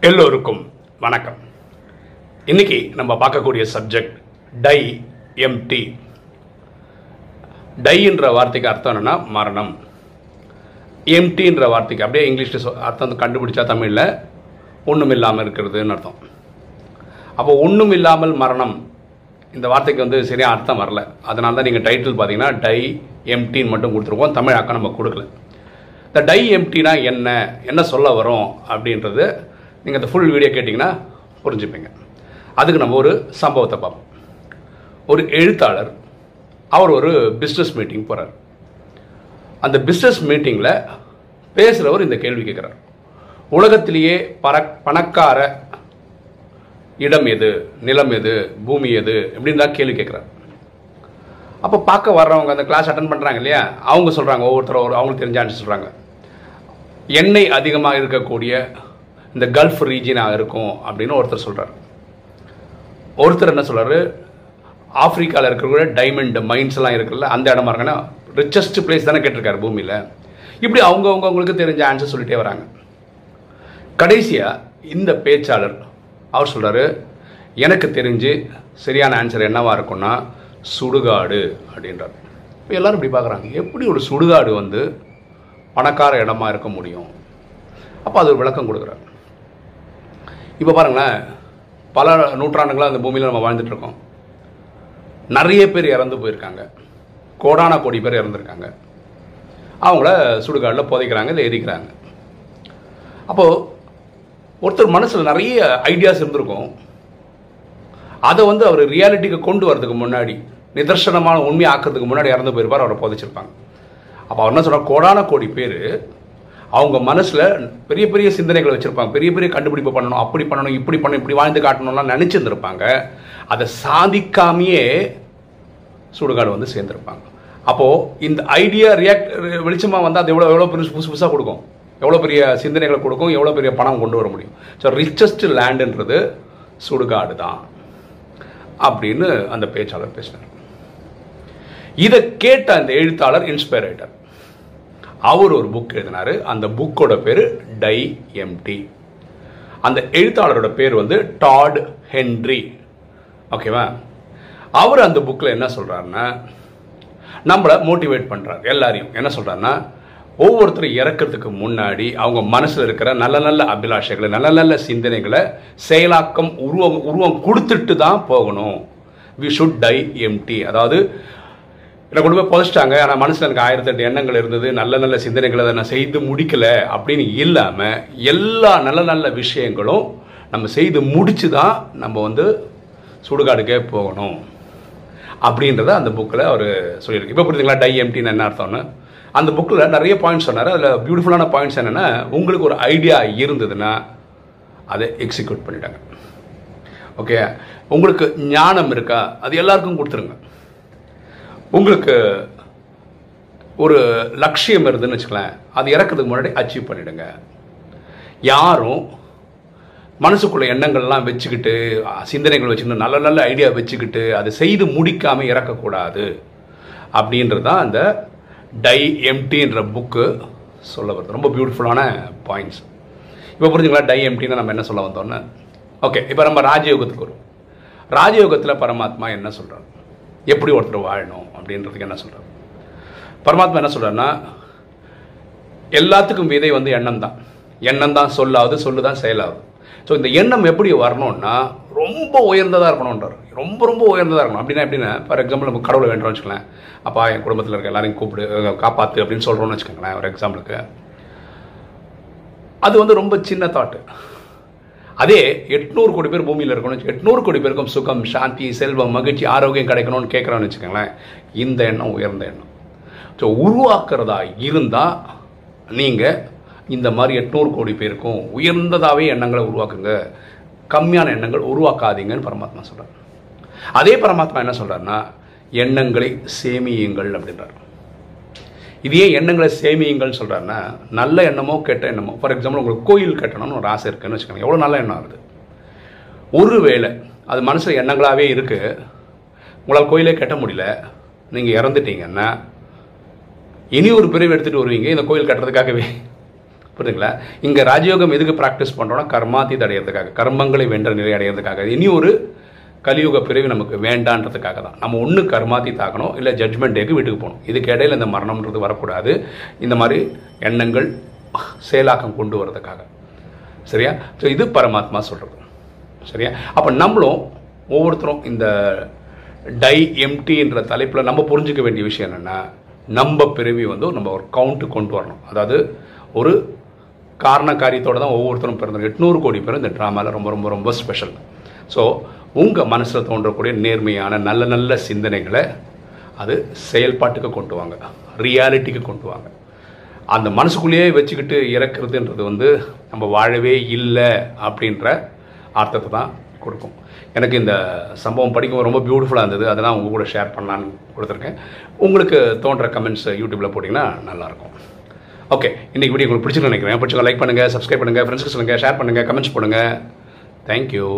எல்லோருக்கும் வணக்கம். இன்னைக்கு நம்ம பார்க்கக்கூடிய சப்ஜெக்ட் டை எம்டி. டைன்ற வார்த்தைக்கு அர்த்தம் என்னன்னா மரணம். எம்டின்ற வார்த்தைக்கு அப்படியே இங்கிலீஷில் அர்த்தம் கண்டுபிடிச்சா தமிழில் ஒன்றும் இல்லாமல் இருக்கிறதுன்னு அர்த்தம். அப்போ ஒன்றும் இல்லாமல் மரணம். இந்த வார்த்தைக்கு வந்து சரியாக அர்த்தம் வரல. அதனால தான் நீங்கள் டைட்டில் பார்த்தீங்கன்னா டை எம்டின்னு மட்டும் கொடுத்துருக்கோம். தமிழ் நம்ம கொடுக்கல. இந்த டை எம்டினா என்ன? என்ன சொல்ல வரும்? அப்படின்றது நீங்கள் இந்த ஃபுல் வீடியோ கேட்டிங்கன்னா புரிஞ்சுப்பீங்க. அதுக்கு நம்ம ஒரு சம்பவத்தை பார்ப்போம். ஒரு எழுத்தாளர் அவர் ஒரு பிஸ்னஸ் மீட்டிங் போகிறார் அந்த பிஸ்னஸ் மீட்டிங்கில் பேசுகிறவர் இந்த கேள்வி கேட்குறார். உலகத்திலேயே பர பணக்கார இடம் எது? நிலம் எது? பூமி எது? இப்படின்னு தான் கேள்வி கேட்குறாரு. அப்போ பார்க்க வர்றவங்க அந்த கிளாஸ் அட்டன் பண்ணுறாங்க இல்லையா? அவங்க சொல்கிறாங்க ஒவ்வொருத்தரும் ஒரு அவங்களுக்கு தெரிஞ்ச ஆன்சர் சொல்கிறாங்க எண்ணெய் அதிகமாக இருக்கக்கூடிய இந்த கல்ஃப் ரீஜியனாக இருக்கும் அப்படின்னு ஒருத்தர் சொல்கிறார் ஒருத்தர் என்ன சொல்கிறாரு ஆஃப்ரிக்காவில் இருக்கிற டைமண்ட் மைன்ஸ் எல்லாம் இருக்குல்ல அந்த இடமா இருக்குன்னா ரிச்சஸ்ட் பிளேஸ் தானே கேட்டிருக்காரு பூமியில். இப்படி அவங்க அவங்க அவங்களுக்கு தெரிஞ்ச ஆன்சர் சொல்லிட்டே வராங்க. கடைசியாக இந்த பேச்சாளர் அவர் சொல்கிறாரு எனக்கு தெரிஞ்சு சரியான ஆன்சர் என்னவாக இருக்கும்னா சுடுகாடு அப்படின்றார். இப்போ எல்லோரும் இப்படி பார்க்குறாங்க எப்படி ஒரு சுடுகாடு வந்து பணக்கார இடமா இருக்க முடியும்? அப்போ அது ஒரு விளக்கம் கொடுக்குறாரு. இப்போ பாருங்களேன் பல நூற்றாண்டுகளாக அந்த பூமியில் நம்ம வாழ்ந்துட்டுருக்கோம். நிறைய பேர் இறந்து போயிருக்காங்க. கோடான கோடி பேர் இறந்துருக்காங்க. அவங்கள சுடுகாட்டில் புதைக்கிறாங்க இல்லை எரிக்கிறாங்க. அப்போது ஒருத்தர் மனசில் நிறைய ஐடியாஸ் இருந்திருக்கும். அதை வந்து அவர் ரியாலிட்டிக்கு கொண்டு வரதுக்கு முன்னாடி நிதர்சனமான உண்மையை ஆக்கிறதுக்கு முன்னாடி இறந்து போயிருப்பார் அவரை புதைச்சிருப்பாங்க. அப்போ அவர் என்ன சொல்கிறார் கோடான கோடி பேர் அவங்க மனசில் பெரிய பெரிய சிந்தனைகளை வச்சுருப்பாங்க. பெரிய பெரிய கண்டுபிடிப்பு பண்ணணும் அப்படி பண்ணணும் இப்படி பண்ணணும் இப்படி வாழ்ந்து காட்டணும்லாம் நினச்சிருந்துருப்பாங்க. அதை சாதிக்காமையே சுடுகாடு வந்து சேர்ந்துருப்பாங்க. அப்போது இந்த ஐடியா ரியாக்ட் வெளிச்சமாக வந்தால் அது எவ்வளோ எவ்வளோ பெரிய புதுசு புதுசாக கொடுக்கும். எவ்வளோ பெரிய சிந்தனைகளை கொடுக்கும் எவ்வளோ பெரிய பணம் கொண்டு வர முடியும். ஸோ ரிச்சஸ்ட் லேண்டுன்றது சுடுகாடு தான் அப்படின்னு அந்த பேச்சாளர் பேசினார். இதை கேட்ட அந்த எழுத்தாளர் இன்ஸ்பயர் ஆயிட்டார் அவர் ஒரு புக் எழுதினாரு. அந்த புக்கோட பேர் டை எம்டி அந்த எழுத்தாளரோட பேர் வந்து டாட் ஹென்ரி ஓகேவா அவர் அந்த புக்கில் என்ன சொல்கிறாருன்னா நம்மளை மோட்டிவேட் பண்ணுறாரு எல்லாரையும். என்ன சொல்கிறாருன்னா ஒவ்வொருத்தரும் இறக்கிறதுக்கு முன்னாடி அவங்க மனசில் இருக்கிற நல்ல நல்ல அபிலாஷைகளை நல்ல நல்ல சிந்தனைகளை செயலாக்கம் உருவம் உருவம் கொடுத்துட்டு தான் போகணும் வி ஷுட் டை எம்டி அதாவது என்னை கொண்டு போய் புதைச்சிட்டாங்க. ஆனால் மனசில் எனக்கு ஆயிரத்தி எட்டு எண்ணங்கள் இருந்தது. நல்ல நல்ல சிந்தனைகளை அதை நான் செய்து முடிக்கல அப்படின்னு இல்லாமல் எல்லா நல்ல நல்ல விஷயங்களும் நம்ம செய்து முடித்து தான் நம்ம வந்து சுடுகாடுக்கே போகணும் அப்படின்றத அந்த புக்கில் அவர் சொல்லியிருக்கு. இப்போ புரியுதுங்களா? டை எம்டின்னு என்ன அர்த்தம்னு? அந்த புக்கில் நிறைய பாயிண்ட்ஸ் சொன்னார். அதில் பியூட்டிஃபுல்லான பாயிண்ட்ஸ் என்னென்னா உங்களுக்கு ஒரு ஐடியா இருந்ததுன்னா அதை எக்ஸிக்யூட் பண்ணிட்டாங்க. ஓகே உங்களுக்கு ஞானம் இருக்கா? அது எல்லாருக்கும் கொடுத்துருங்க. உங்களுக்கு ஒரு லட்சியம் இருந்துன்னு வச்சுக்கலாம் அது இறக்கிறதுக்கு முன்னாடி அச்சீவ் பண்ணிடுங்க. யாரும் மனசுக்குள்ள எண்ணங்கள்லாம் வச்சுக்கிட்டு சிந்தனைகள் வச்சுக்கிட்டு நல்ல நல்ல ஐடியா வச்சுக்கிட்டு அதை செய்து முடிக்காமல் இறக்கக்கூடாது. அப்படின்றது தான் அந்த டை எம்டின்ற புக்கு சொல்ல வருது. ரொம்ப பியூட்டிஃபுல்லான பாயிண்ட்ஸ் இப்போ புரிஞ்சுங்களா? டை எம்டின்னு நம்ம என்ன சொல்ல வந்தோன்னு ஓகே இப்போ நம்ம ராஜயோகத்துக்கு வரும் ராஜயோகத்தில் பரமாத்மா என்ன சொல்கிறோம் எப்படி ஒருத்தர் வாழணும் அப்படின்றதுக்கு என்ன சொல்கிறார் பரமாத்மா என்ன சொல்றாருன்னா எல்லாத்துக்கும் விதை வந்து எண்ணம் தான் எண்ணம் தான் சொல்லாவது சொல்லு தான் செயலாகுது ஸோ இந்த எண்ணம் எப்படி வரணும்னா ரொம்ப உயர்ந்ததாக இருக்கணுன்றார் ரொம்ப ரொம்ப உயர்ந்ததாக இருக்கணும். அப்படின்னா எப்படின்னா ஃபார் எக்ஸாம்பிள் நம்ம கடவுளை வேண்டுறோம்னு வச்சுக்கோங்களேன். அப்பா என் குடும்பத்தில் இருக்க எல்லாரையும் கூப்பிடு காப்பாற்று அப்படின்னு சொல்கிறோன்னு வச்சுக்கோங்களேன் ஒரு எக்ஸாம்பிளுக்கு அது வந்து ரொம்ப சின்ன தாட்டு அதே எட்நூறு கோடி பேர் பூமியில் இருக்கணும் எட்நூறு கோடி பேருக்கும் சுகம் சாந்தி செல்வம் மகிழ்ச்சி ஆரோக்கியம் கிடைக்கணும்னு கேட்குறோன்னு வச்சுக்கோங்களேன். இந்த எண்ணம் உயர்ந்த எண்ணம். ஸோ உருவாக்குறதா இருந்தால் நீங்கள் இந்த மாதிரி எட்நூறு கோடி பேருக்கும் உயர்ந்ததாகவே எண்ணங்களை உருவாக்குங்க. கம்மியான எண்ணங்கள் உருவாக்காதீங்கன்னு பரமாத்மா சொல்கிறார் அதே பரமாத்மா என்ன சொல்கிறாருன்னா எண்ணங்களை சேமியுங்கள் அப்படின்றார். இதையே எண்ணங்களை சேமியுங்கள்னு சொல்கிறாருன்னா நல்ல எண்ணமோ கெட்ட எண்ணமோ ஃபார் எக்ஸாம்பிள் உங்களுக்கு கோயில் கட்டணும்னு ஒரு ஆசை இருக்குன்னு வச்சுக்கோங்க. எவ்வளோ நல்ல எண்ணம் ஆகுது? ஒருவேளை அது மனசில் எண்ணங்களாகவே இருக்குது உங்களால் கோயிலே கட்ட முடியல நீங்கள் இறந்துட்டீங்கன்னா இனி ஒரு பிரிவு எடுத்துகிட்டு வருவீங்க இந்த கோயில் கட்டுறதுக்காகவே. புரியுதுங்களா? இங்கே ராஜயோகம் எதுக்கு ப்ராக்டிஸ் பண்ணுறோன்னா கர்மாத்தீத் அடையிறதுக்காக கர்மங்களை வென்ற நிலை அடையிறதுக்காக. இனி ஒரு கலியுக பிறவி நமக்கு வேண்டான்றதுக்காக தான். நம்ம ஒன்று கர்மாத்தி தாக்கணும் இல்லை ஜட்மெண்ட் டேக்கு வீட்டுக்கு போகணும். இதுக்கு இடையில இந்த மரணம்ன்றது வரக்கூடாது. இந்த மாதிரி எண்ணங்கள் செயலாக்கம் கொண்டு வரதுக்காக சரியா? ஸோ இது பரமாத்மா சொல்கிறது சரியா? அப்போ நம்மளும் ஒவ்வொருத்தரும் இந்த டை எம்டின்ற தலைப்பில் நம்ம புரிஞ்சிக்க வேண்டிய விஷயம் என்னென்னா நம்ம பிறவி வந்து நம்ம ஒரு கவுண்ட்டு கொண்டு வரணும். அதாவது ஒரு காரண காரியத்தோடு தான் ஒவ்வொருத்தரும் பிறந்தோம். எட்நூறு கோடி பேர் இந்த ட்ராமாவில் ரொம்ப ரொம்ப ரொம்ப ஸ்பெஷல் ஸோ உங்கள் மனசில் தோன்றக்கூடிய நேர்மையான நல்ல நல்ல சிந்தனைகளை அது செயல்பாட்டுக்கு கொண்டு வாங்க. ரியாலிட்டிக்கு கொண்டு வாங்க. அந்த மனசுக்குள்ளேயே வச்சுக்கிட்டு இறக்குறதுன்றது வந்து நம்ம வாழவே இல்லை அப்படின்ற அர்த்தத்தை தான் கொடுக்கும். எனக்கு இந்த சம்பவம் படிக்கும் ரொம்ப பியூட்டிஃபுல்லாக இருந்தது. அதை நான் உங்கள் கூட ஷேர் பண்ணலான்னு கொடுத்துருக்கேன். உங்களுக்கு தோன்ற கமெண்ட்ஸ் யூடியூப்பில் போட்டிங்கன்னா நல்லாயிருக்கும். ஓகே இன்றைக்கி வீடியோ உங்களுக்கு பிடிச்சிருக்கு நினைக்கிறேன். பிடிச்சிங்க லைக் பண்ணுங்கள் சப்ஸ்கிரைப் பண்ணுங்கள் ஃப்ரெண்ட்ஸ்க்கு சொல்லுங்கள் ஷேர் பண்ணுங்கள் கமெண்ட்ஸ் பண்ணுங்கள் தேங்க்யூ